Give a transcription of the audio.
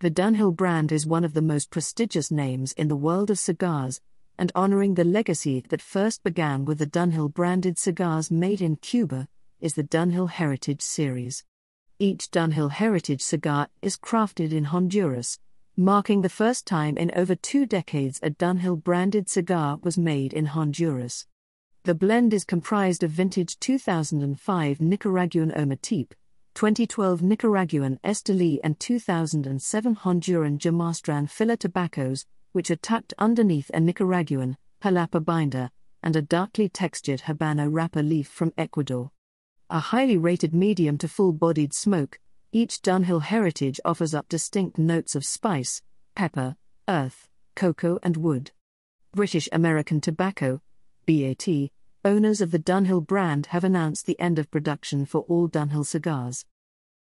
The Dunhill brand is one of the most prestigious names in the world of cigars, and honoring the legacy that first began with the Dunhill branded cigars made in Cuba, is the Dunhill Heritage Series. Each Dunhill Heritage cigar is crafted in Honduras, marking the first time in over two decades a Dunhill branded cigar was made in Honduras. The blend is comprised of vintage 2005 Nicaraguan Ometepe, 2012 Nicaraguan Esteli, and 2007 Honduran Jamastran filler tobaccos, which are tucked underneath a Nicaraguan Jalapa binder and a darkly textured Habano wrapper leaf from Ecuador. A highly rated medium to full bodied smoke, each Dunhill Heritage offers up distinct notes of spice, pepper, earth, cocoa, and wood. British American Tobacco, BAT, owners of the Dunhill brand have announced the end of production for all Dunhill cigars.